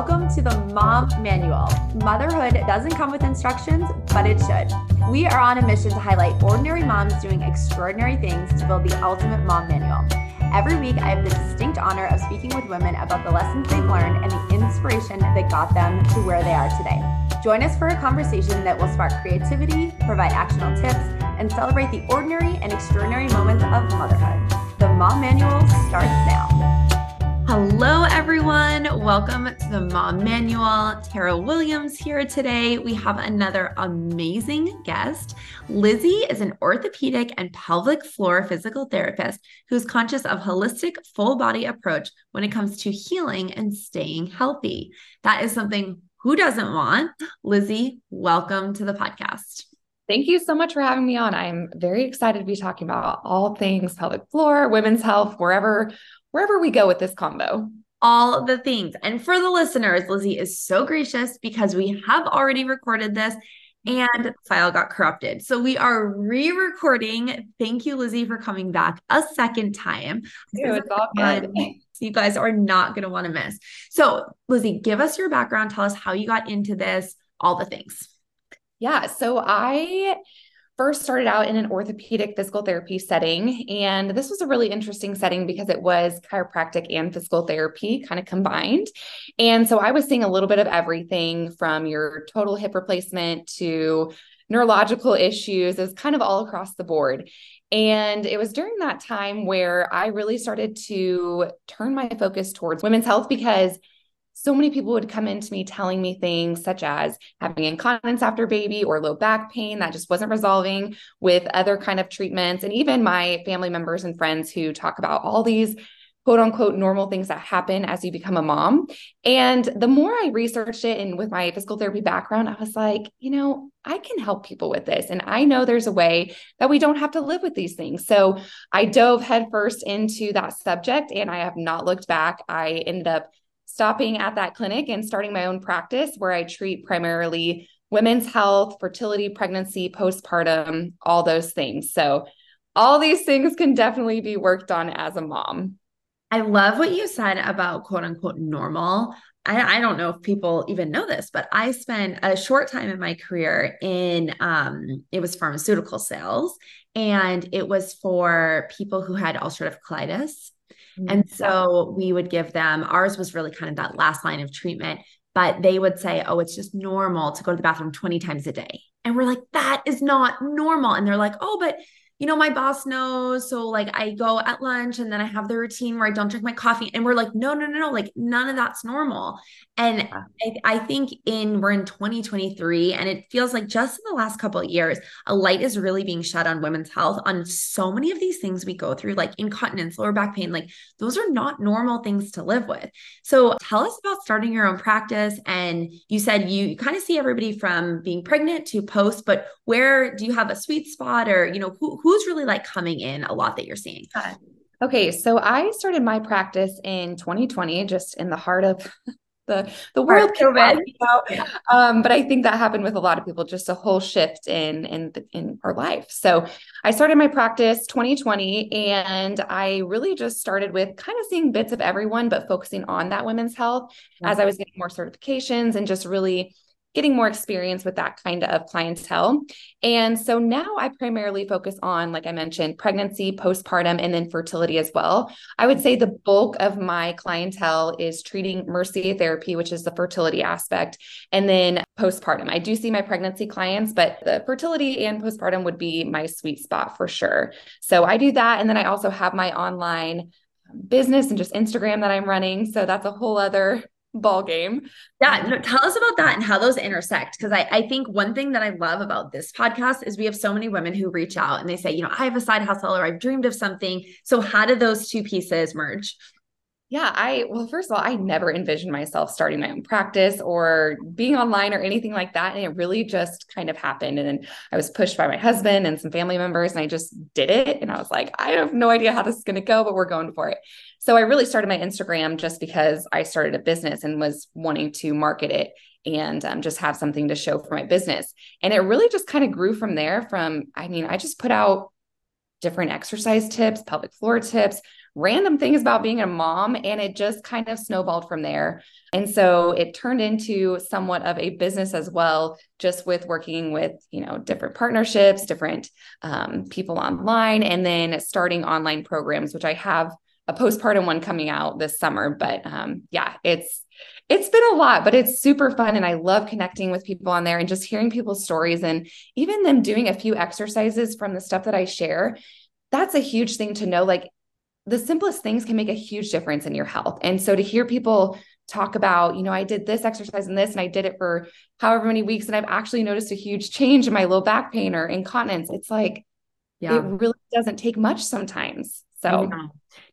welcome to the Mom Manual. Motherhood doesn't come with instructions, but it should. We are on a mission to highlight ordinary moms doing extraordinary things to build the ultimate mom manual. Every week, I have the distinct honor of speaking with women about the lessons they've learned and the inspiration that got them to where they are today. Join us for a conversation that will spark creativity, provide actionable tips, and celebrate the ordinary and extraordinary moments of motherhood. The Mom Manual starts now. Hello, everyone. Welcome to the Mom Manual. Tara Williams here today. We have another amazing guest. Lizzie is an orthopedic and pelvic floor physical therapist who's conscious of holistic full body approach when it comes to healing and staying healthy. That is something who doesn't want? Lizzie, welcome to the podcast. Thank you so much for having me on. I'm very excited to be talking about all things pelvic floor, women's health, wherever wherever we go with this combo. All the things. And for the listeners, Lizzie is so gracious because we have already recorded this and the file got corrupted. So we are re-recording. Thank you, Lizzie, for coming back a second time. it's all good. You guys are not going to want to miss. So, Lizzie, give us your background. Tell us how you got into this, all the things. Yeah. So I first started out in an orthopedic physical therapy setting. And this was a really interesting setting because it was chiropractic and physical therapy kind of combined. And so I was seeing a little bit of everything from your total hip replacement to neurological issues, is kind of all across the board. And it was during that time where I really started to turn my focus towards women's health because so many people would come into me telling me things such as having incontinence after baby or low back pain that just wasn't resolving with other kind of treatments. And even my family members and friends who talk about all these quote unquote normal things that happen as you become a mom. And the more i researched it and with my physical therapy background i was like you know i can help people with this. And i know there's a way that we don't have to live with these things. So i dove headfirst into that subject and i have not looked back. I ended up stopping at that clinic and starting my own practice where I treat primarily women's health, fertility, pregnancy, postpartum, all those things. So, all these things can definitely be worked on as a mom. I love what you said about quote unquote normal. I, I, don't know if people even know this, but I spent a short time in my career in um, it was pharmaceutical sales, and it was for people who had ulcerative colitis and mm-hmm. so we would give them, ours was really kind of that last line of treatment, but they would say, oh, it's just normal to go to the bathroom 20 times a day. And we're like, that is not normal. And they're like, oh, but you know, my boss knows. So like I go at lunch and then I have the routine where I don't drink my coffee. And we're like, no, no, no, no, like none of that's normal. And I, I, think in we're in 2023 and it feels like just in the last couple of years, a light is really being shed on women's health on so many of these things we go through, like incontinence, lower back pain, like those are not normal things to live with. So tell us about starting your own practice. And you said you, you kind of see everybody from being pregnant to post, but where do you have a sweet spot or, you know, who, who who's really like coming in a lot that you're seeing? Okay, so I started my practice in 2020, just in the heart of the the world COVID. Yeah. um, but I think that happened with a lot of people, just a whole shift in in the, in our life. So I started my practice 2020, and I really just started with kind of seeing bits of everyone, but focusing on that women's health as I was getting more certifications and just really getting more experience with that kind of clientele. And so now I primarily focus on, like I mentioned, pregnancy, postpartum, and then fertility as well. I would say the bulk of my clientele is treating Mercier therapy, which is the fertility aspect, and then postpartum. I do see my pregnancy clients, but the fertility and postpartum would be my sweet spot for sure. So I do that. And then I also have my online um, business and just Instagram that I'm running. So that's a whole other ball game. Yeah, mm-hmm. no, tell us about that and how those intersect. Because I, I think one thing that I love about this podcast is we have so many women who reach out and they say, you know, I have a side hustle or I've dreamed of something. So how do those two pieces merge? Yeah, I well, first of all, I never envisioned myself starting my own practice or being online or anything like that. And it really just kind of happened. And then I was pushed by my husband and some family members, and I just did it. And I was like, I have no idea how this is going to go, but we're going for it. So I really started my Instagram just because I started a business and was wanting to market it and um, just have something to show for my business. And it really just kind of grew from there. From, I mean, I just put out different exercise tips, pelvic floor tips, random things about being a mom. And it just kind of snowballed from there. And so it turned into somewhat of a business as well, just with working with, you know, different partnerships, different um, people online, and then starting online programs, which I have a postpartum one coming out this summer. But um, yeah, it's it's been a lot, but it's super fun. And I love connecting with people on there and just hearing people's stories and even them doing a few exercises from the stuff that I share. That's a huge thing to know. Like the simplest things can make a huge difference in your health. And so to hear people talk about, you know, I did this exercise and this, and I did it for however many weeks, and I've actually noticed a huge change in my low back pain or incontinence. It's like, yeah. it really doesn't take much sometimes. So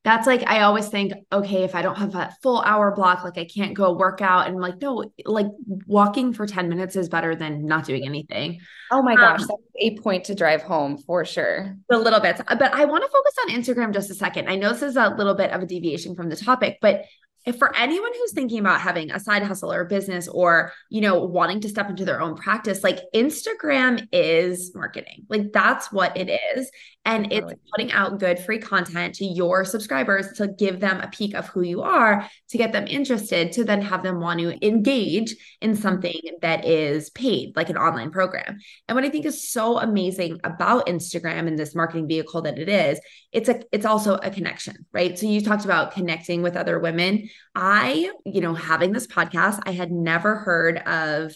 that's like I always think, okay, if I don't have a full hour block, like I can't go work out. And I'm like, no, like walking for 10 minutes is better than not doing anything. Oh my gosh, um, that's a point to drive home for sure. A little bit. But I want to focus on Instagram just a second. I know this is a little bit of a deviation from the topic, but if for anyone who's thinking about having a side hustle or a business or you know wanting to step into their own practice like instagram is marketing like that's what it is and it's putting out good free content to your subscribers to give them a peek of who you are to get them interested to then have them want to engage in something that is paid like an online program. And what i think is so amazing about instagram and this marketing vehicle that it is it's a it's also a connection right? So you talked about connecting with other women. I you know having this podcast i had never heard of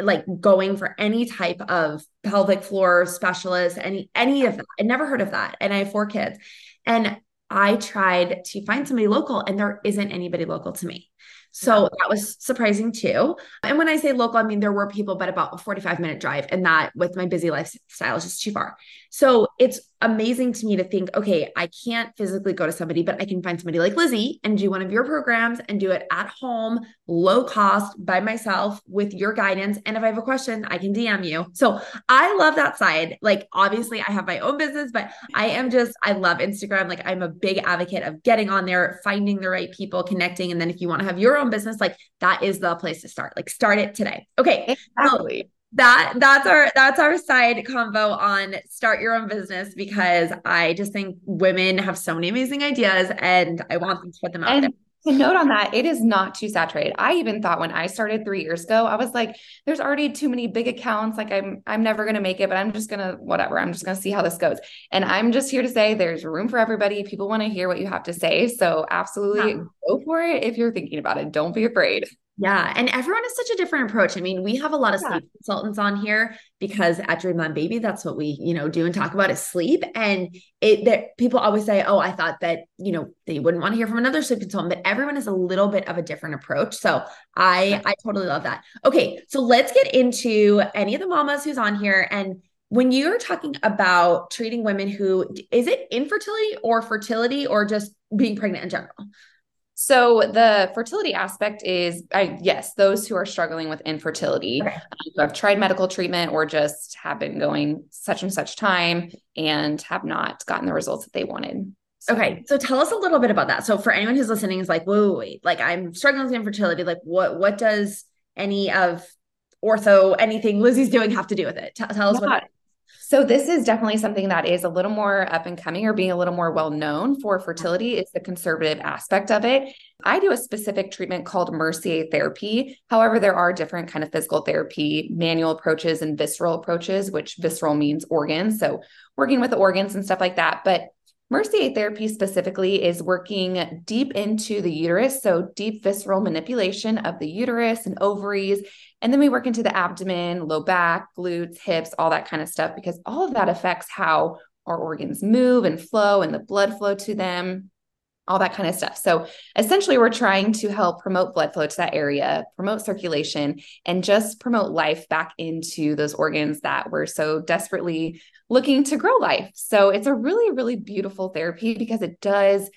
like going for any type of pelvic floor specialist, any any of that. I never heard of that. And I have four kids. And I tried to find somebody local and there isn't anybody local to me. So that was surprising too. And when I say local, I mean there were people, but about a 45 minute drive. And that with my busy lifestyle is just too far. So it's amazing to me to think, okay, I can't physically go to somebody, but I can find somebody like Lizzie and do one of your programs and do it at home, low cost by myself with your guidance. And if I have a question, I can DM you. So I love that side. Like, obviously, I have my own business, but I am just, I love Instagram. Like, I'm a big advocate of getting on there, finding the right people, connecting. And then if you want to have your own business, like, that is the place to start. Like, start it today. Okay. Exactly. So, that that's our that's our side convo on start your own business because I just think women have so many amazing ideas and I want them to put them out and- there. To note on that, it is not too saturated. I even thought when I started three years ago, I was like, "There's already too many big accounts. Like, I'm I'm never gonna make it, but I'm just gonna whatever. I'm just gonna see how this goes." And I'm just here to say, there's room for everybody. People want to hear what you have to say, so absolutely yeah. go for it if you're thinking about it. Don't be afraid. Yeah. And everyone has such a different approach. I mean, we have a lot of yeah. sleep consultants on here because at Dreamland Baby, that's what we, you know, do and talk about is sleep. And it that people always say, Oh, I thought that, you know, they wouldn't want to hear from another sleep consultant, but everyone has a little bit of a different approach. So I I totally love that. Okay. So let's get into any of the mamas who's on here. And when you're talking about treating women who is it infertility or fertility or just being pregnant in general? So the fertility aspect is, I, yes, those who are struggling with infertility, okay. um, who have tried medical treatment or just have been going such and such time and have not gotten the results that they wanted. So. Okay, so tell us a little bit about that. So for anyone who's listening, is like, whoa, wait, like I'm struggling with infertility. Like, what what does any of ortho anything Lizzie's doing have to do with it? T- tell us yeah. what. So this is definitely something that is a little more up and coming or being a little more well known for fertility is the conservative aspect of it. I do a specific treatment called Mercier therapy. However, there are different kind of physical therapy, manual approaches and visceral approaches, which visceral means organs. So working with the organs and stuff like that. But Mercier therapy specifically is working deep into the uterus, so deep visceral manipulation of the uterus and ovaries. And then we work into the abdomen, low back, glutes, hips, all that kind of stuff, because all of that affects how our organs move and flow and the blood flow to them, all that kind of stuff. So essentially, we're trying to help promote blood flow to that area, promote circulation, and just promote life back into those organs that we're so desperately looking to grow life. So it's a really, really beautiful therapy because it does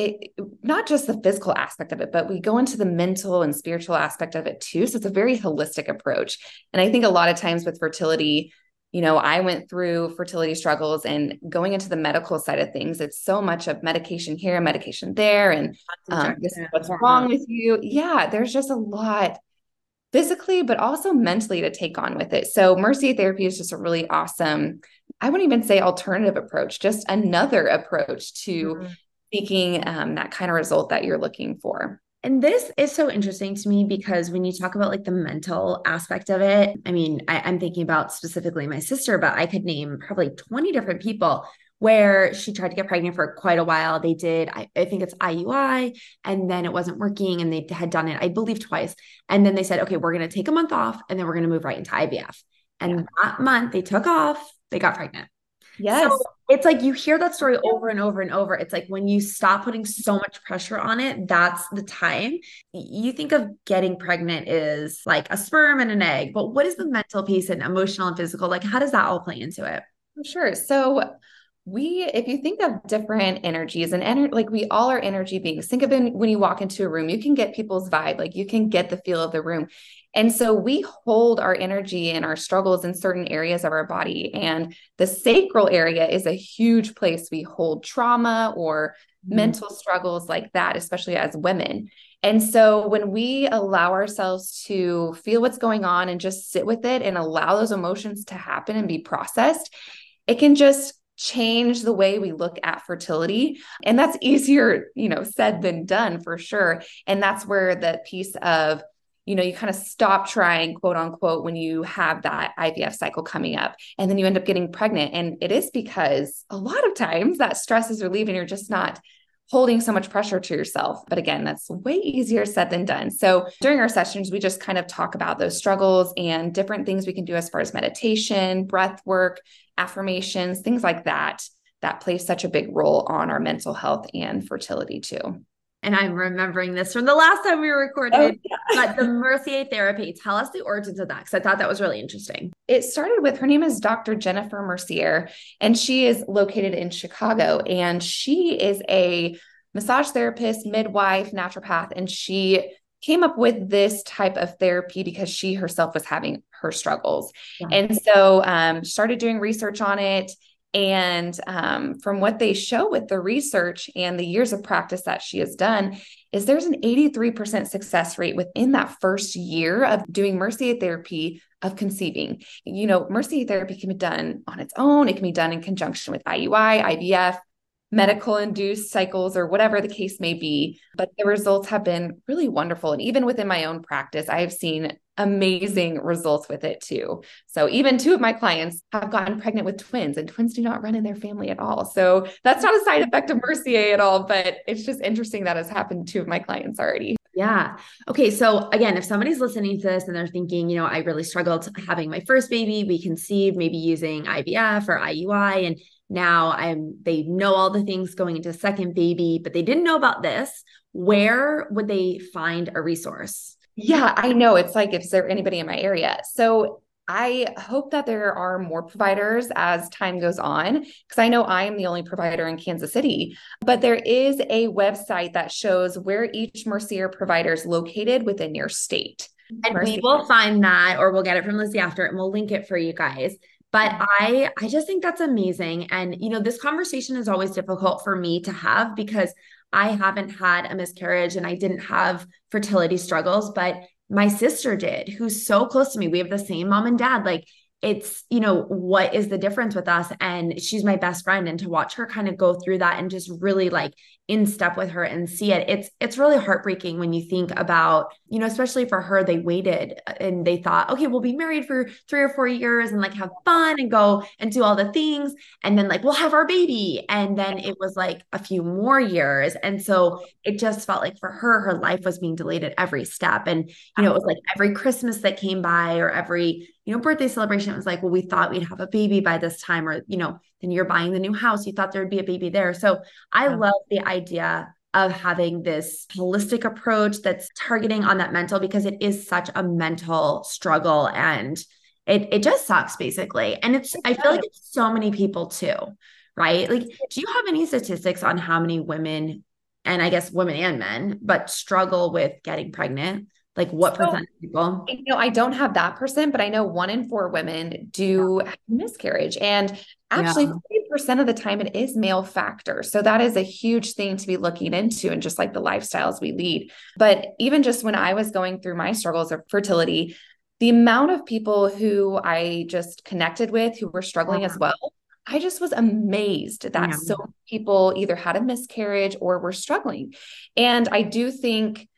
it not just the physical aspect of it, but we go into the mental and spiritual aspect of it too. So it's a very holistic approach. And I think a lot of times with fertility, you know, I went through fertility struggles and going into the medical side of things, it's so much of medication here, medication there, and um, this is what's wrong with you. Yeah, there's just a lot physically, but also mentally to take on with it. So, Mercier therapy is just a really awesome, I wouldn't even say alternative approach, just another approach to mm-hmm. Seeking um, that kind of result that you're looking for. And this is so interesting to me because when you talk about like the mental aspect of it, I mean, I, am thinking about specifically my sister, but I could name probably 20 different people where she tried to get pregnant for quite a while. They did, I, I, think it's IUI, and then it wasn't working, and they had done it, I believe, twice. And then they said, okay, we're going to take a month off, and then we're going to move right into IVF. And yeah. that month they took off, they got pregnant. Yes. So it's like you hear that story over and over and over. It's like when you stop putting so much pressure on it, that's the time. You think of getting pregnant is like a sperm and an egg, but what is the mental piece and emotional and physical? Like, how does that all play into it? Sure. So, we if you think of different energies and ener- like we all are energy beings think of it when you walk into a room you can get people's vibe like you can get the feel of the room and so we hold our energy and our struggles in certain areas of our body. And the sacral area is a huge place we hold trauma or mm-hmm. mental struggles like that, especially as women. And so when we allow ourselves to feel what's going on and just sit with it and allow those emotions to happen and be processed, it can just change the way we look at fertility and that's easier you know said than done for sure and that's where the piece of you know, you kind of stop trying, quote unquote, when you have that IVF cycle coming up, and then you end up getting pregnant. And it is because a lot of times that stress is relieved and you're just not holding so much pressure to yourself. But again, that's way easier said than done. So during our sessions, we just kind of talk about those struggles and different things we can do as far as meditation, breath work, affirmations, things like that, that play such a big role on our mental health and fertility too and I'm remembering this from the last time we recorded, oh, yeah. but the Mercier therapy. Tell us the origins of that because I thought that was really interesting. It started with her name is Dr. Jennifer Mercier, and she is located in Chicago. And she is a massage therapist, midwife, naturopath, and she came up with this type of therapy because she herself was having her struggles. Yeah. And so um, started doing research on it and um, from what they show with the research and the years of practice that she has done, is there's an 83% success rate within that first year of doing Mercier therapy of conceiving. You know, Mercier therapy can be done on its own, it can be done in conjunction with IUI, IVF, medical induced cycles or whatever the case may be. But the results have been really wonderful. And even within my own practice, I have seen amazing results with it too. So even two of my clients have gotten pregnant with twins and twins do not run in their family at all. So that's not a side effect of Mercier at all, but it's just interesting that has happened to two of my clients already. Yeah. Okay. So again, if somebody's listening to this and they're thinking, you know, I really struggled having my first baby, we conceived maybe using IVF or IUI and now I'm they know all the things going into second baby, but they didn't know about this. Where would they find a resource? Yeah, I know. It's like is there anybody in my area. So I hope that there are more providers as time goes on, because I know I am the only provider in Kansas City. But there is a website that shows where each Mercier provider is located within your state. And Mercier. we will find that, or we'll get it from Lizzie after, and we'll link it for you guys but mm-hmm. i i just think that's amazing and you know this conversation is always difficult for me to have because i haven't had a miscarriage and i didn't have fertility struggles but my sister did who's so close to me. We have the same mom and dad. Like it's you know what is the difference with us? And she's my best friend. And to watch her kind of go through that and just really like in step with her and see it it's it's really heartbreaking when you think about you know especially for her they waited uh, and they thought okay we'll be married for 3 or 4 years and like have fun and go and do all the things and then like we'll have our baby and then it was like a few more years and so it just felt like for her her life was being delayed at every step and you know it was like every christmas that came by or every you know, birthday celebration, it was like, well, we thought we'd have a baby by this time, or, you know, then you're buying the new house, you thought there would be a baby there. So I yeah. love the idea of having this holistic approach that's targeting on that mental because it is such a mental struggle and it it just sucks basically. And it's I feel like it's so many people too, right? Like do you have any statistics on how many women and I guess women and men but struggle with getting pregnant? Like what so, percent of people? You know, I don't have that percent, but I know one in four women do yeah. miscarriage. And actually, yeah. 40% of the time it is male factor. So that is a huge thing to be looking into and just like the lifestyles we lead. But even just when I was going through my struggles of fertility, the amount of people who I just connected with who were struggling uh-huh. as well I just was amazed that yeah. so many people either had a miscarriage or were struggling. And I do think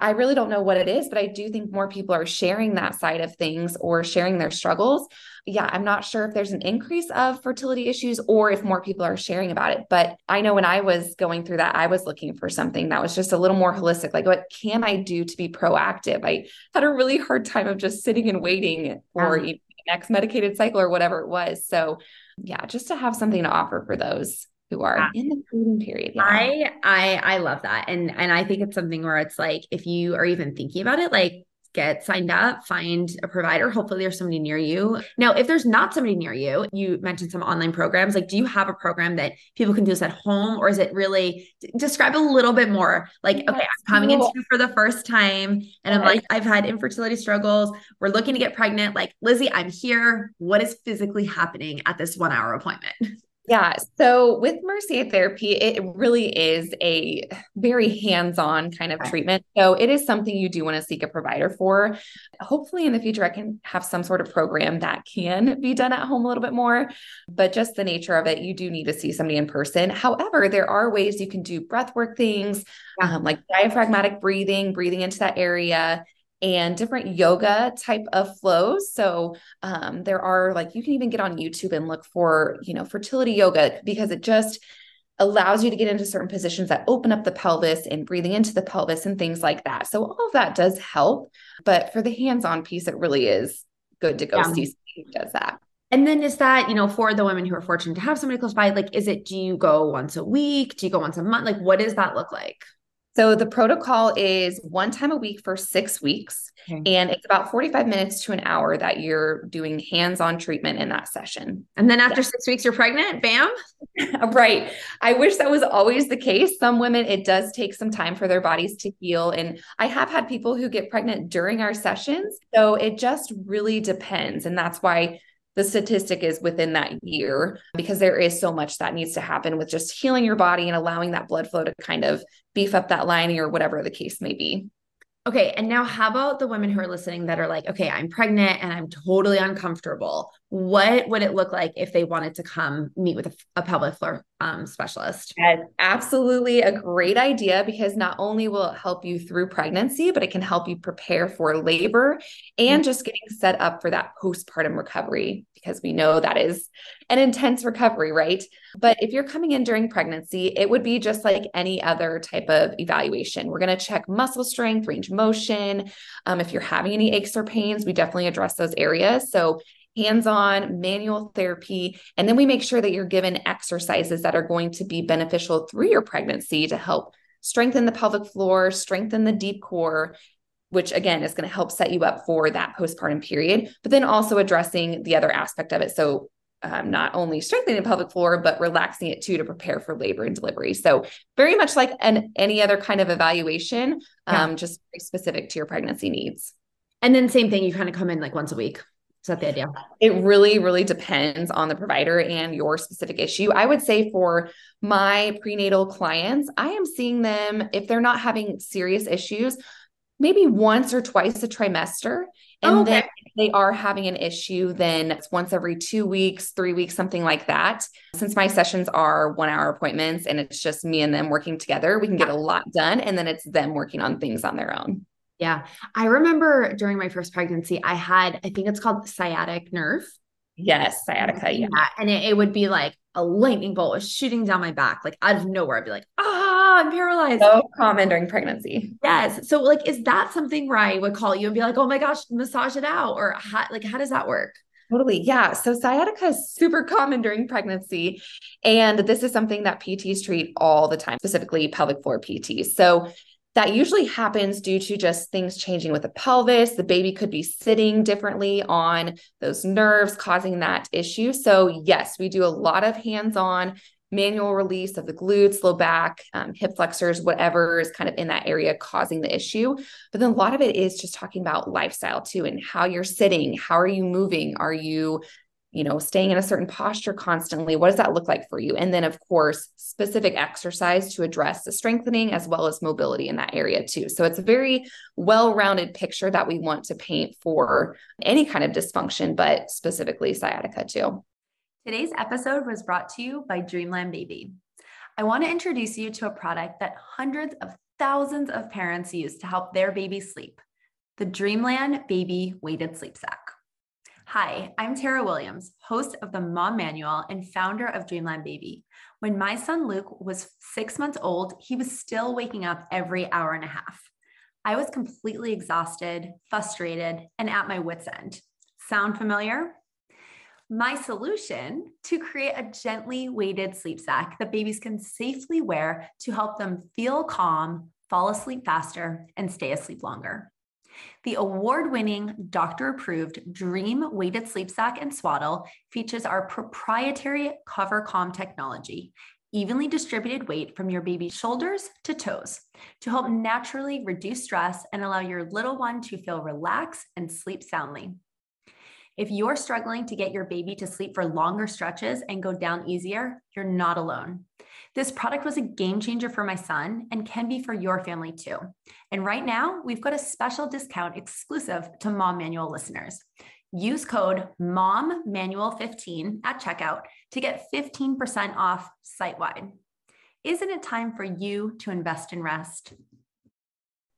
I really don't know what it is, but I do think more people are sharing that side of things or sharing their struggles. Yeah, I'm not sure if there's an increase of fertility issues or if more people are sharing about it. But I know when I was going through that, I was looking for something that was just a little more holistic. Like, what can I do to be proactive? I had a really hard time of just sitting and waiting for um, yeah. next medicated cycle or whatever it was. So, yeah, just to have something to offer for those who are ah. in the bleeding period. Yeah. I I I love that. And and I think it's something where it's like if you are even thinking about it, like get signed up, find a provider. Hopefully there's somebody near you. Now, if there's not somebody near you, you mentioned some online programs. Like, do you have a program that people can do this at home? Or is it really describe a little bit more? Like, okay, I'm coming into for the first time and I'm like, I've had infertility struggles. We're looking to get pregnant. Like, Lizzie, I'm here. What is physically happening at this one hour appointment? Yeah. So with Mercier therapy, it really is a very hands on kind of treatment. So it is something you do want to seek a provider for. Hopefully, in the future, I can have some sort of program that can be done at home a little bit more. But just the nature of it, you do need to see somebody in person. However, there are ways you can do breath work things um, like diaphragmatic breathing, breathing into that area and different yoga type of flows. So um, there are like you can even get on YouTube and look for you know fertility yoga because it just allows you to get into certain positions that open up the pelvis and breathing into the pelvis and things like that. So all of that does help, but for the hands-on piece, it really is good to go yeah. see who does that. And then is that, you know, for the women who are fortunate to have somebody close by, like, is it, do you go once a week? Do you go once a month? Like, what does that look like? So the protocol is one time a week for six weeks. Okay. And it's about 45 minutes to an hour that you're doing hands on treatment in that session. And then after yeah. six weeks, you're pregnant, bam. right. I wish that was always the case. Some women, it does take some time for their bodies to heal. And I have had people who get pregnant during our sessions. So it just really depends. And that's why the statistic is within that year because there is so much that needs to happen with just healing your body and allowing that blood flow to kind of beef up that lining or whatever the case may be. Okay. And now, how about the women who are listening that are like, okay, I'm pregnant and I'm totally uncomfortable? What would it look like if they wanted to come meet with a, a pelvic floor um, specialist? That's absolutely a great idea because not only will it help you through pregnancy, but it can help you prepare for labor and mm-hmm. just getting set up for that postpartum recovery because we know that is an intense recovery, right? But if you're coming in during pregnancy, it would be just like any other type of evaluation. We're going to check muscle strength, range of motion. Um, if you're having any aches or pains, we definitely address those areas. So hands on manual therapy. And then we make sure that you're given exercises that are going to be beneficial through your pregnancy to help strengthen the pelvic floor, strengthen the deep core. Which again is going to help set you up for that postpartum period, but then also addressing the other aspect of it. So, um, not only strengthening the pelvic floor, but relaxing it too to prepare for labor and delivery. So, very much like an, any other kind of evaluation, um, yeah. just very specific to your pregnancy needs. And then, same thing, you kind of come in like once a week. Is that the idea? It really, really depends on the provider and your specific issue. I would say for my prenatal clients, I am seeing them if they're not having serious issues, maybe once or twice a trimester. And oh, okay. then if they are having an issue, then it's once every two weeks, three weeks, something like that. Since my sessions are one hour appointments and it's just me and them working together, we can get a lot done. And then it's them working on things on their own. Yeah. I remember during my first pregnancy, I had, I think it's called sciatic nerve. Yes, sciatica. Yeah. yeah. And it, it, would be like a lightning bolt was shooting down my back, like out of nowhere. I'd be like, ah, I'm paralyzed. So common during pregnancy. Yes. So, like, is that something where I would call you and be like, oh my gosh, massage it out? Or how, like, how does that work? Totally. Yeah. So sciatica is super common during pregnancy. And this is something that PTs treat all the time, specifically pelvic floor PTs. So that usually happens due to just things changing with the pelvis. The baby could be sitting differently on those nerves, causing that issue. So, yes, we do a lot of hands on manual release of the glutes, low back, um, hip flexors, whatever is kind of in that area causing the issue. But then a lot of it is just talking about lifestyle too and how you're sitting. How are you moving? Are you you know, staying in a certain posture constantly. What does that look like for you? And then, of course, specific exercise to address the strengthening as well as mobility in that area, too. So it's a very well rounded picture that we want to paint for any kind of dysfunction, but specifically sciatica, too. Today's episode was brought to you by Dreamland Baby. I want to introduce you to a product that hundreds of thousands of parents use to help their baby sleep the Dreamland Baby Weighted Sleep Sack. Hi, I'm Tara Williams, host of the Mom Manual and founder of Dreamland Baby. When my son Luke was six months old, he was still waking up every hour and a half. I was completely exhausted, frustrated, and at my wits' end. Sound familiar? my solution to create a gently weighted sleep sack that babies can safely wear to help them feel calm, fall asleep faster, and stay asleep longer. The award winning, doctor approved Dream Weighted Sleep Sack and Swaddle features our proprietary CoverCom technology, evenly distributed weight from your baby's shoulders to toes to help naturally reduce stress and allow your little one to feel relaxed and sleep soundly. If you're struggling to get your baby to sleep for longer stretches and go down easier, you're not alone. This product was a game changer for my son and can be for your family too. And right now, we've got a special discount exclusive to Mom Manual listeners. Use code MOMMANUAL15 at checkout to get 15% off site wide. Isn't it time for you to invest in rest?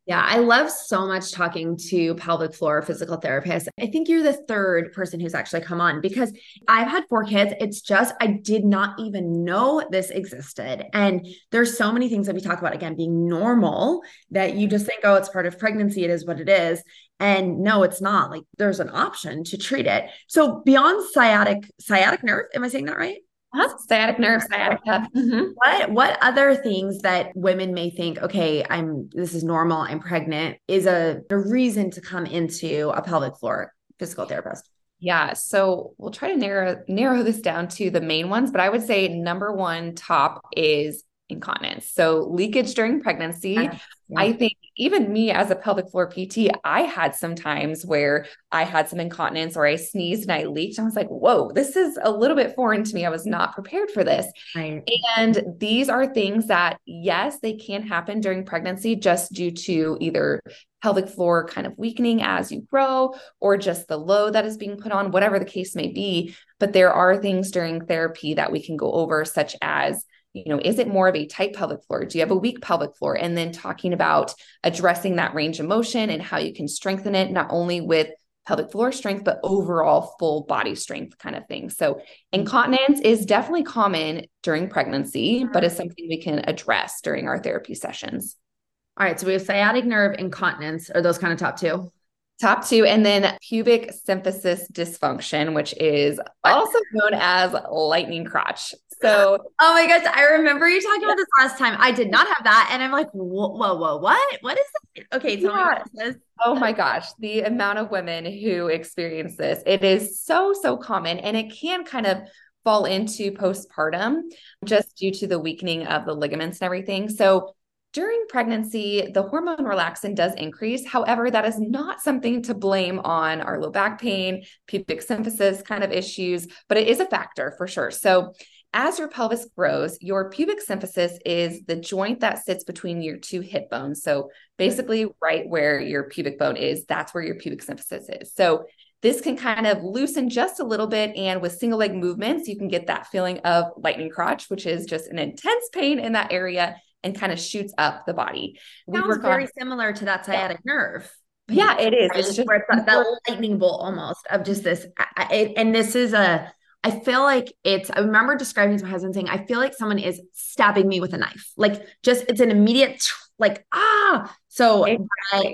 Yeah, I love so much talking to pelvic floor physical therapists. I think you're the third person who's actually come on because I've had four kids. It's just, I did not even know this existed. And there's so many things that we talk about, again, being normal that you just think, oh, it's part of pregnancy. It is what it is. And no, it's not. Like there's an option to treat it. So beyond sciatic, sciatic nerve, am I saying that right? Huh? Sciatic nerve, sciatica. Mm-hmm. What what other things that women may think, okay, I'm this is normal, I'm pregnant, is a, a reason to come into a pelvic floor physical therapist? Yeah, so we'll try to narrow narrow this down to the main ones, but I would say number one top is incontinence. So leakage during pregnancy. Yeah. I think even me as a pelvic floor PT, I had some times where I had some incontinence or I sneezed and I leaked. I was like, whoa, this is a little bit foreign to me. I was not prepared for this. Right. And these are things that, yes, they can happen during pregnancy just due to either pelvic floor kind of weakening as you grow or just the load that is being put on, whatever the case may be. But there are things during therapy that we can go over, such as you know, is it more of a tight pelvic floor? Do you have a weak pelvic floor? And then talking about addressing that range of motion and how you can strengthen it, not only with pelvic floor strength, but overall full body strength kind of thing. So, incontinence is definitely common during pregnancy, but is something we can address during our therapy sessions. All right. So, we have sciatic nerve incontinence. Are those kind of top two? Top two, and then pubic symphysis dysfunction, which is also known as lightning crotch. So, oh my gosh, I remember you talking about this last time. I did not have that, and I'm like, whoa, whoa, whoa what? What is that? Okay, tell yeah. me Oh my gosh, the amount of women who experience this, it is so so common, and it can kind of fall into postpartum just due to the weakening of the ligaments and everything. So during pregnancy, the hormone relaxin does increase. However, that is not something to blame on our low back pain, pubic symphysis kind of issues, but it is a factor for sure. So, as your pelvis grows, your pubic symphysis is the joint that sits between your two hip bones. So, basically, right where your pubic bone is, that's where your pubic symphysis is. So, this can kind of loosen just a little bit. And with single leg movements, you can get that feeling of lightning crotch, which is just an intense pain in that area and kind of shoots up the body. We Sounds very on, similar to that sciatic yeah. nerve. Yeah, it is. It's just where it's that, that lightning bolt almost of just this. I, and this is a, I feel like it's, I remember describing to my husband saying, I feel like someone is stabbing me with a knife. Like just, it's an immediate like ah! So exactly.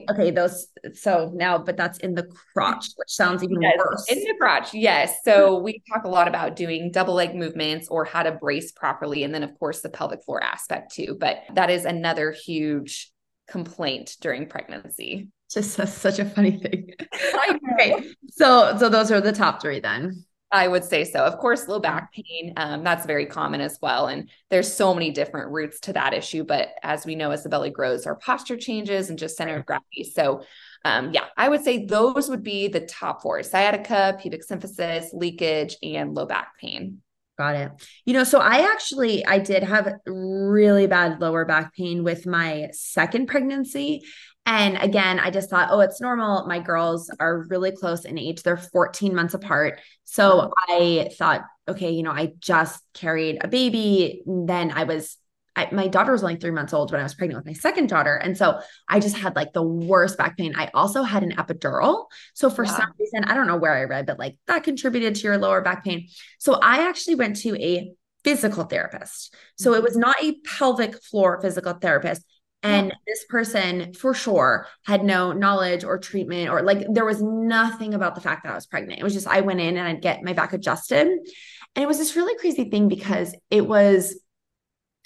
I, okay those so now but that's in the crotch which sounds even yes, worse. in the crotch yes. So we talk a lot about doing double leg movements or how to brace properly and then of course the pelvic floor aspect too but that is another huge complaint during pregnancy. Just such a funny thing. Okay so so those are the top three then I would say so. Of course, low back pain, um, that's very common as well. And there's so many different roots to that issue. But as we know, as the belly grows, our posture changes and just center of gravity. So, um, yeah, I would say those would be the top four sciatica, pubic symphysis, leakage, and low back pain. Got it. You know, so I actually I did have really bad lower back pain with my second pregnancy and again, I just thought, oh, it's normal. My girls are really close in age. They're 14 months apart. So I thought, okay, you know, I just carried a baby. Then I was I, my daughter was only three months old when I was pregnant with my second daughter. And so I just had like the worst back pain. I also had an epidural. So for some reason, I don't know where I read, but like that contributed to your lower back pain. So I actually went to a physical therapist. So it was mm-hmm. not a pelvic floor physical therapist. And yeah. this person for sure had no knowledge or treatment or like there was nothing about the fact that I was pregnant. It was just I went in and I'd get my back adjusted. And it was this really crazy thing because it was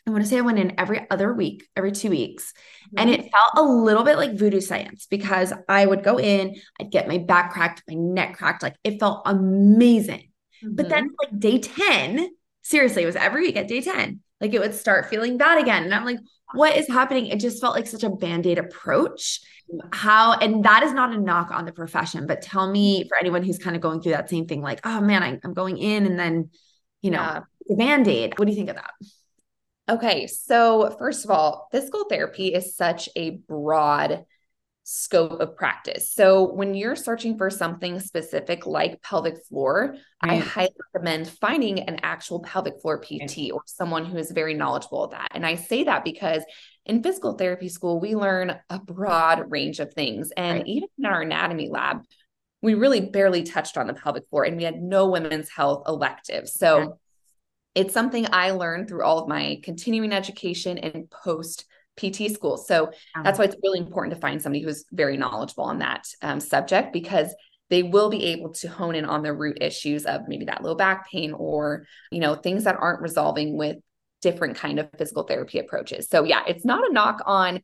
I want to say I went in every other week, every two weeks. Mm-hmm. And it felt a little bit like voodoo science because I would go in, I'd get my back cracked, my neck cracked. Like it felt amazing. Mm-hmm. But then, like day 10, seriously, it was every week at day 10, like it would start feeling bad again. And I'm like, what is happening? It just felt like such a band aid approach. How, and that is not a knock on the profession, but tell me mm-hmm. for anyone who's kind of going through that same thing, like, oh man, I, am going in and then, you know, yeah. the band aid. What do you think of that? Okay, so first of all, physical therapy is such a broad scope of practice. So when you're searching for something specific like pelvic floor, right. I highly recommend finding an actual pelvic floor PT or someone who is very knowledgeable of that. And I say that because in physical therapy school, we learn a broad range of things. And right. even in our anatomy lab, we really barely touched on the pelvic floor and we had no women's health electives. So it's something I learned through all of my continuing education and post PT school. So that's why it's really important to find somebody who's very knowledgeable on that um, subject because they will be able to hone in on the root issues of maybe that low back pain or you know things that aren't resolving with different kind of physical therapy approaches. So yeah, it's not a knock on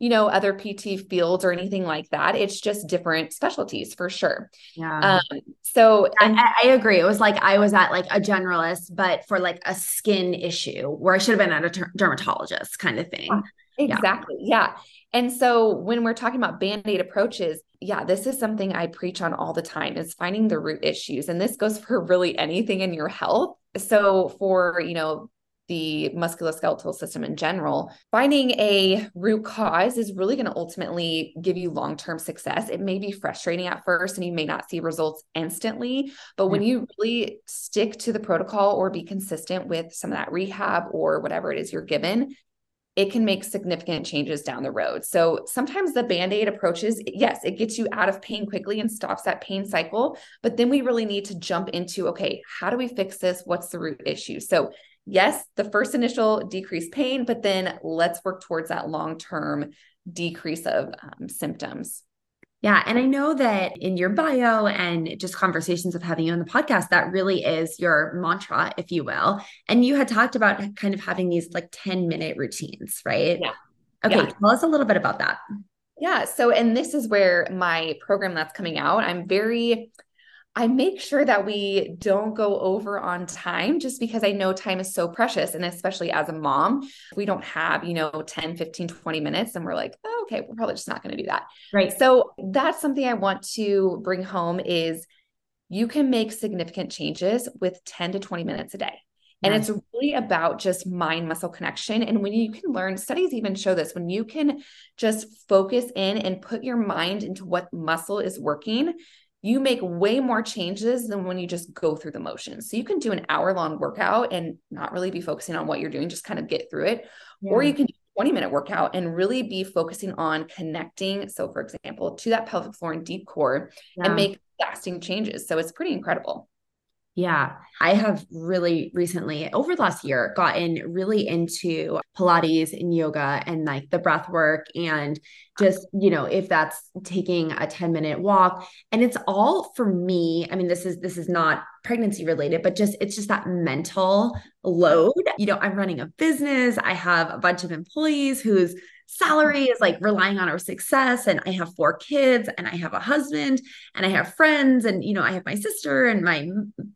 you know, other PT fields or anything like that. It's just different specialties for sure. Yeah. Um, so and- I, I, agree. It was like I was at like a generalist, but for like a skin issue where I should have been at a ter- dermatologist kind of thing. Exactly. Yeah. yeah. And so when we're talking about band-aid approaches, yeah, this is something I preach on all the time is finding the root issues. And this goes for really anything in your health. So for, you know, the musculoskeletal system in general, finding a root cause is really going to ultimately give you long term success. It may be frustrating at first and you may not see results instantly, but when you really stick to the protocol or be consistent with some of that rehab or whatever it is you're given, it can make significant changes down the road. So sometimes the band aid approaches, yes, it gets you out of pain quickly and stops that pain cycle. But then we really need to jump into okay, how do we fix this? What's the root issue? So yes, the first initial decreased pain, but then let's work towards that long term decrease of um, symptoms. Yeah. And I know that in your bio and just conversations of having you on the podcast, that really is your mantra, if you will. And you had talked about kind of having these like 10 minute routines, right? Yeah. Okay. Yeah. Tell us a little bit about that. Yeah. So, and this is where my program that's coming out, I'm very I make sure that we don't go over on time just because I know time is so precious. And especially as a mom, we don't have, you know, 10, 15, 20 minutes and we're like, oh, okay, we're probably just not going to do that. Right. So that's something I want to bring home is you can make significant changes with 10 to 20 minutes a day. And it's really about just mind muscle connection. And when you can learn, studies even show this when you can just focus in and put your mind into what muscle is working, you make way more changes than when you just go through the motions. So you can do an hour long workout and not really be focusing on what you're doing, just kind of get through it. Yeah. Or you can do a 20 minute workout and really be focusing on connecting. So, for example, to that pelvic floor and deep core yeah. and make lasting changes. So it's pretty incredible. Yeah, I have really recently, over the last year, gotten really into Pilates and yoga and like the breath work and just, you know, if that's taking a 10 minute walk. And it's all for me. I mean, this is, this is not pregnancy related, but just, it's just that mental load. You know, I'm running a business, I have a bunch of employees whose salary is like relying on our success and i have four kids and i have a husband and i have friends and you know i have my sister and my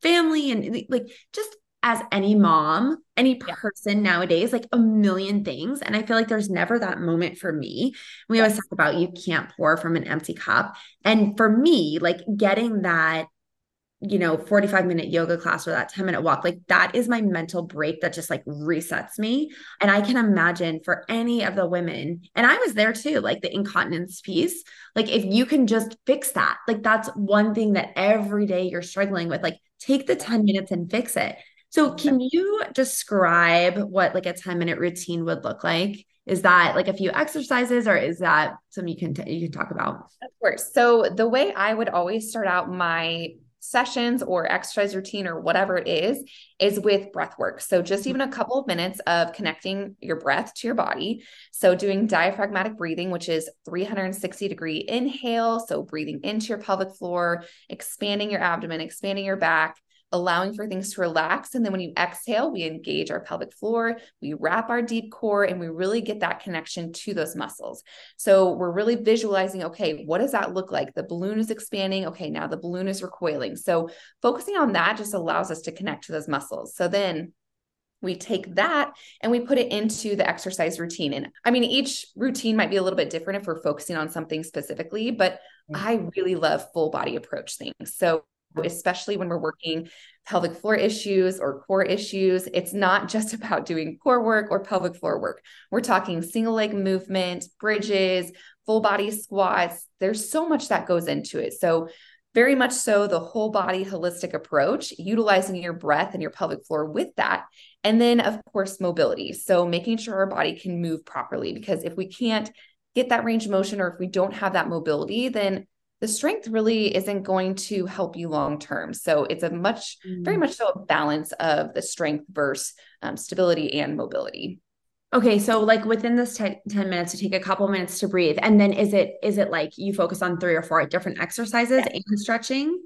family and like just as any mom any person yeah. nowadays like a million things and i feel like there's never that moment for me we always talk about you can't pour from an empty cup and for me like getting that you know 45 minute yoga class or that 10 minute walk like that is my mental break that just like resets me and i can imagine for any of the women and i was there too like the incontinence piece like if you can just fix that like that's one thing that every day you're struggling with like take the 10 minutes and fix it. So can you describe what like a 10 minute routine would look like? Is that like a few exercises or is that something you can t- you can talk about? Of course. So the way I would always start out my sessions or exercise routine or whatever it is is with breath work. So just mm-hmm. even a couple of minutes of connecting your breath to your body. So doing diaphragmatic breathing, which is 360 degree inhale, so breathing into your pelvic floor, expanding your abdomen, expanding your back, allowing for things to relax. And then when you exhale, we engage our pelvic floor, we wrap our deep core, and we really get that connection to those muscles. So we're really visualizing okay, what does that look like? The balloon is expanding. Okay, now the balloon is recoiling. So focusing on that just allows us to connect to those muscles. So then we take that and we put it into the exercise routine. And I mean, each routine might be a little bit different if we're focusing on something specifically, but mm. I really love full body approach things. So especially when we're working pelvic floor issues or core issues. It's not just about doing core work or pelvic floor work. We're talking single leg movement, bridges, full body squats. There's so much that goes into it. So, very much so, the whole body holistic approach, utilizing your breath and your pelvic floor with that. And then, of course, mobility. So, making sure our body can move properly, because if we can't get that range of motion or if we don't have that mobility, then the strength really isn't going to help you long term. So it's a much, mm. very much so a balance of the strength versus um, stability and mobility. Okay, so like within this 10, 10, minutes to take a couple minutes to breathe and then is it is it like you focus on three or four different exercises and stretching?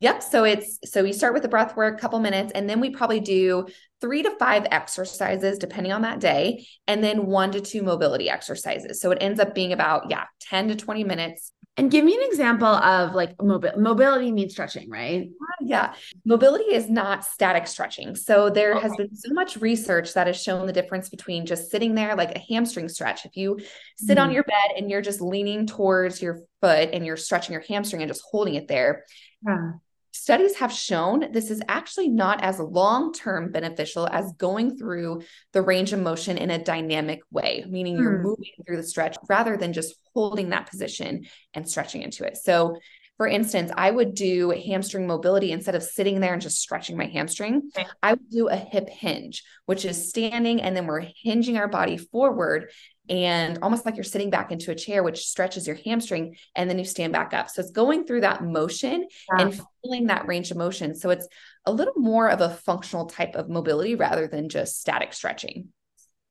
Yep. So it's so we start with the breath work, a couple minutes, and then we probably do three to five exercises depending on that day, and then one to two mobility exercises. So it ends up being about, yeah, 10 to 20 minutes and give me an example of like mobi- mobility means stretching, right? Yeah. Mobility is not static stretching. So there okay. has been so much research that has shown the difference between just sitting there like a hamstring stretch. If you sit mm. on mm-hmm. your bed and you're just leaning towards your foot and you're stretching your hamstring and just holding it there, yeah studies have shown this is actually not as long term beneficial as going through the range of motion in a dynamic way, meaning you're hmm. moving through the stretch rather than just holding that position and stretching into it. So, for instance, I would do hamstring mobility instead of sitting there and just stretching my hamstring. Okay. I would do a hip hinge, which is standing and then we're hinging our body forward and almost like you're sitting back into a chair, which stretches your hamstring, and then you stand back up. So it's going through that motion and feeling that range of motion. So it's a little more of a functional type of mobility rather than just static stretching.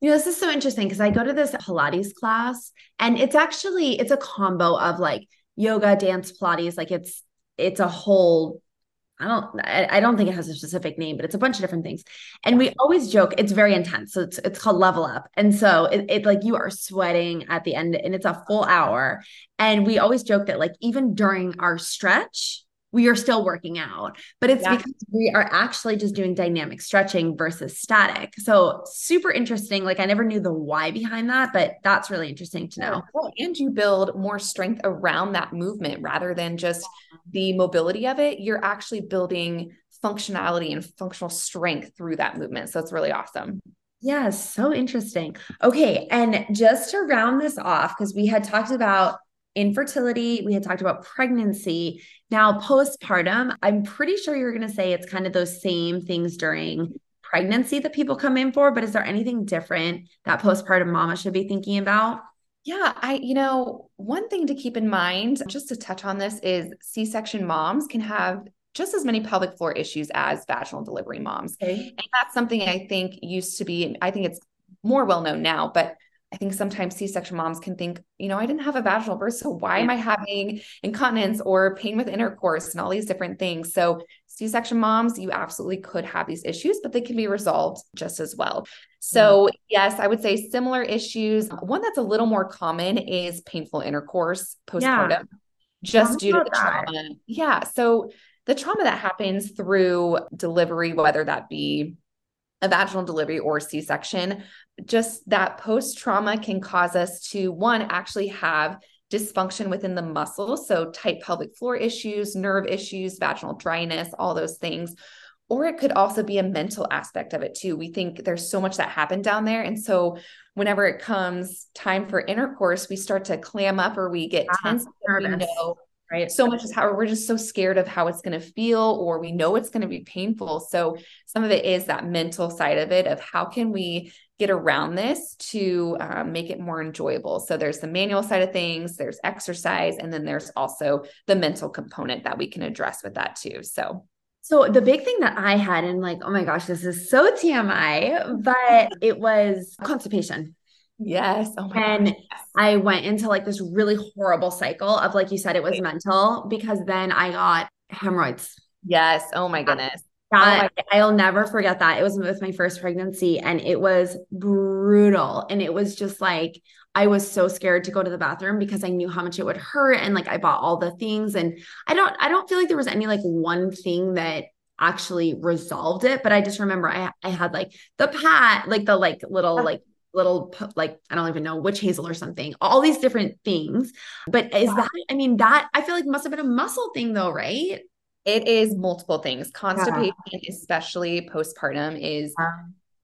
You know, this is so interesting because I go to this Pilates class and it's actually it's a combo of like yoga, dance, Pilates. Like it's it's a whole I don't I, don't think it has a specific name, but it's a bunch of different things. And we always joke it's very intense. So it's it's called level up. And so it, it like you are sweating at the end and it's a full hour. And we always joke that like even during our stretch, we are still working out, but it's yeah. because we are actually just doing dynamic stretching versus static. So super interesting. Like I never knew the why behind that, but that's really interesting to know. Well, and you build more strength around that movement rather than just the mobility of it. You're actually building functionality and functional strength through that movement. So it's really awesome. Yeah, so interesting. Okay. And just to round this off, because we had talked about infertility, we had talked about pregnancy. Now, postpartum, I'm pretty sure you're going to say it's kind of those same things during pregnancy that people come in for, but is there anything different that postpartum mama should be thinking about? Yeah, I, you know, one thing to keep in mind, just to touch on this, is C section moms can have just as many pelvic floor issues as vaginal delivery moms. Okay. And that's something I think used to be, I think it's more well known now, but I think sometimes C section moms can think, you know, I didn't have a vaginal birth. So why am I having incontinence or pain with intercourse and all these different things? So, C section moms, you absolutely could have these issues, but they can be resolved just as well. So, yes, I would say similar issues. One that's a little more common is painful intercourse postpartum, yeah. just due to the that. trauma. Yeah. So, the trauma that happens through delivery, whether that be a vaginal delivery or C section, just that post trauma can cause us to one, actually have dysfunction within the muscle. So, tight pelvic floor issues, nerve issues, vaginal dryness, all those things. Or it could also be a mental aspect of it too. We think there's so much that happened down there. And so, whenever it comes time for intercourse, we start to clam up or we get uh-huh. tense. We know right. so much as how we're just so scared of how it's going to feel, or we know it's going to be painful. So some of it is that mental side of it of how can we get around this to um, make it more enjoyable. So there's the manual side of things, there's exercise, and then there's also the mental component that we can address with that too. So so the big thing that I had, and like, oh my gosh, this is so TMI, but it was constipation. Yes. Oh and. I went into like this really horrible cycle of, like you said, it was mental because then I got hemorrhoids. Yes. Oh my goodness. That, oh my- I'll never forget that. It was with my first pregnancy and it was brutal. And it was just like, I was so scared to go to the bathroom because I knew how much it would hurt and like I bought all the things and I don't I don't feel like there was any like one thing that actually resolved it but I just remember I I had like the pat like the like little uh-huh. like little like I don't even know witch hazel or something all these different things but is that I mean that I feel like must have been a muscle thing though right it is multiple things constipation yeah. especially postpartum is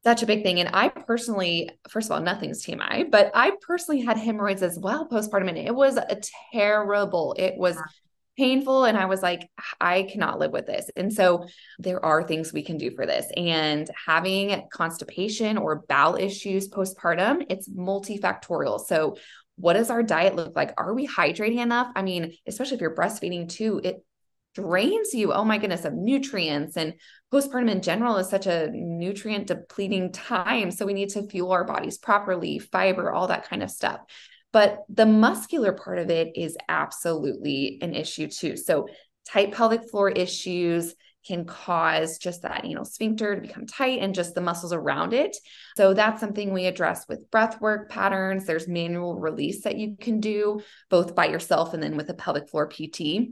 such a big thing. And I personally, first of all, nothing's TMI, but I personally had hemorrhoids as well postpartum, and it was a terrible. It was painful, and I was like, I cannot live with this. And so there are things we can do for this. And having constipation or bowel issues postpartum, it's multifactorial. So what does our diet look like? Are we hydrating enough? I mean, especially if you're breastfeeding too, it drains you, oh my goodness, of nutrients. And postpartum in general is such a nutrient depleting time. So we need to fuel our bodies properly, fiber, all that kind of stuff. But the muscular part of it is absolutely an issue too. So tight pelvic floor issues can cause just that, know, sphincter to become tight and just the muscles around it. So that's something we address with breath work patterns. There's manual release that you can do both by yourself and then with a pelvic floor PT.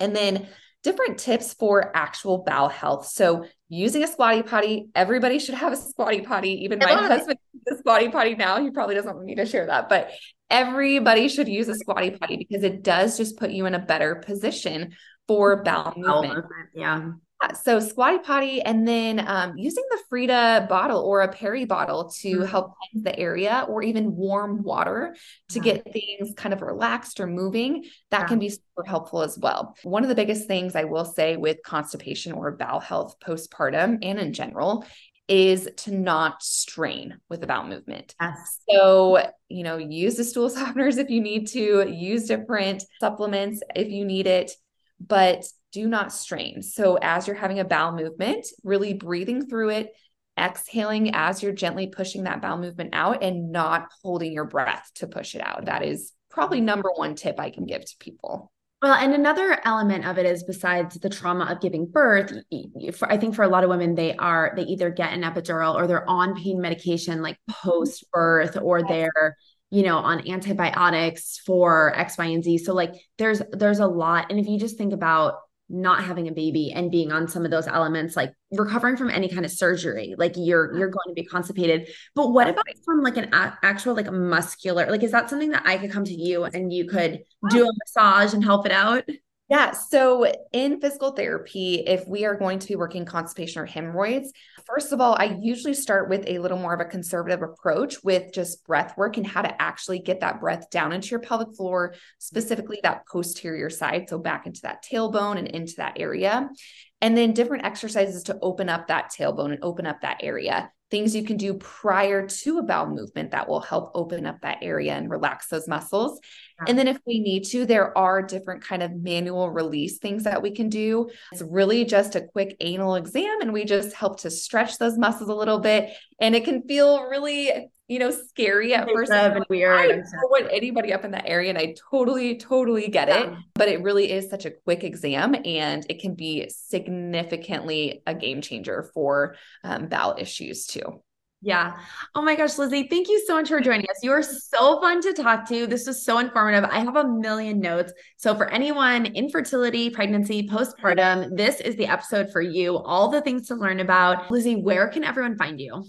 And then different tips for actual bowel health. So using a squatty potty, everybody should have a squatty potty. Even my husband uses a squatty potty now. He probably doesn't want me to share that, but everybody should use a squatty potty because it does just put you in a better position for bowel movement. Yeah. So squatty potty, and then um, using the Frida bottle or a peri bottle to mm-hmm. help cleanse the area, or even warm water to yeah. get things kind of relaxed or moving. That yeah. can be super helpful as well. One of the biggest things I will say with constipation or bowel health postpartum and in general is to not strain with the bowel movement. Yes. So, you know, use the stool softeners if you need to, use different supplements if you need it, but do not strain. So, as you're having a bowel movement, really breathing through it, exhaling as you're gently pushing that bowel movement out and not holding your breath to push it out. That is probably number one tip I can give to people. Well, and another element of it is besides the trauma of giving birth, for, I think for a lot of women, they are, they either get an epidural or they're on pain medication like mm-hmm. post birth or they're, you know, on antibiotics for X, Y, and Z. So like there's, there's a lot. And if you just think about not having a baby and being on some of those elements like recovering from any kind of surgery like you're you're going to be constipated. But what about from like an a- actual like muscular like is that something that i could come to you and you could do a massage and help it out yeah. So in physical therapy, if we are going to be working constipation or hemorrhoids, first of all, I usually start with a little more of a conservative approach with just breath work and how to actually get that breath down into your pelvic floor, specifically that posterior side. So back into that tailbone and into that area. And then different exercises to open up that tailbone and open up that area things you can do prior to a bowel movement that will help open up that area and relax those muscles. And then if we need to, there are different kind of manual release things that we can do. It's really just a quick anal exam and we just help to stretch those muscles a little bit and it can feel really you know, scary at first. And weird. I don't want anybody up in that area. And I totally, totally get yeah. it. But it really is such a quick exam and it can be significantly a game changer for um, bowel issues too. Yeah. Oh my gosh, Lizzie, thank you so much for joining us. You are so fun to talk to. This was so informative. I have a million notes. So, for anyone infertility, pregnancy, postpartum, this is the episode for you. All the things to learn about. Lizzie, where can everyone find you?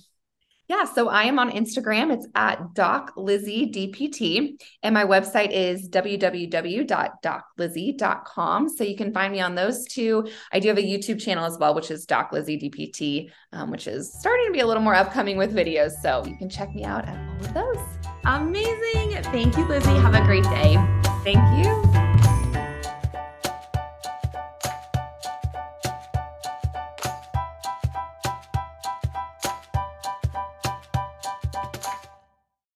Yeah, so I am on Instagram. It's at Doc Lizzie DPT, and my website is www.doclizzie.com. So you can find me on those two. I do have a YouTube channel as well, which is Doc Lizzie DPT, um, which is starting to be a little more upcoming with videos. So you can check me out at all of those. Amazing. Thank you, Lizzie. Have a great day. Thank you.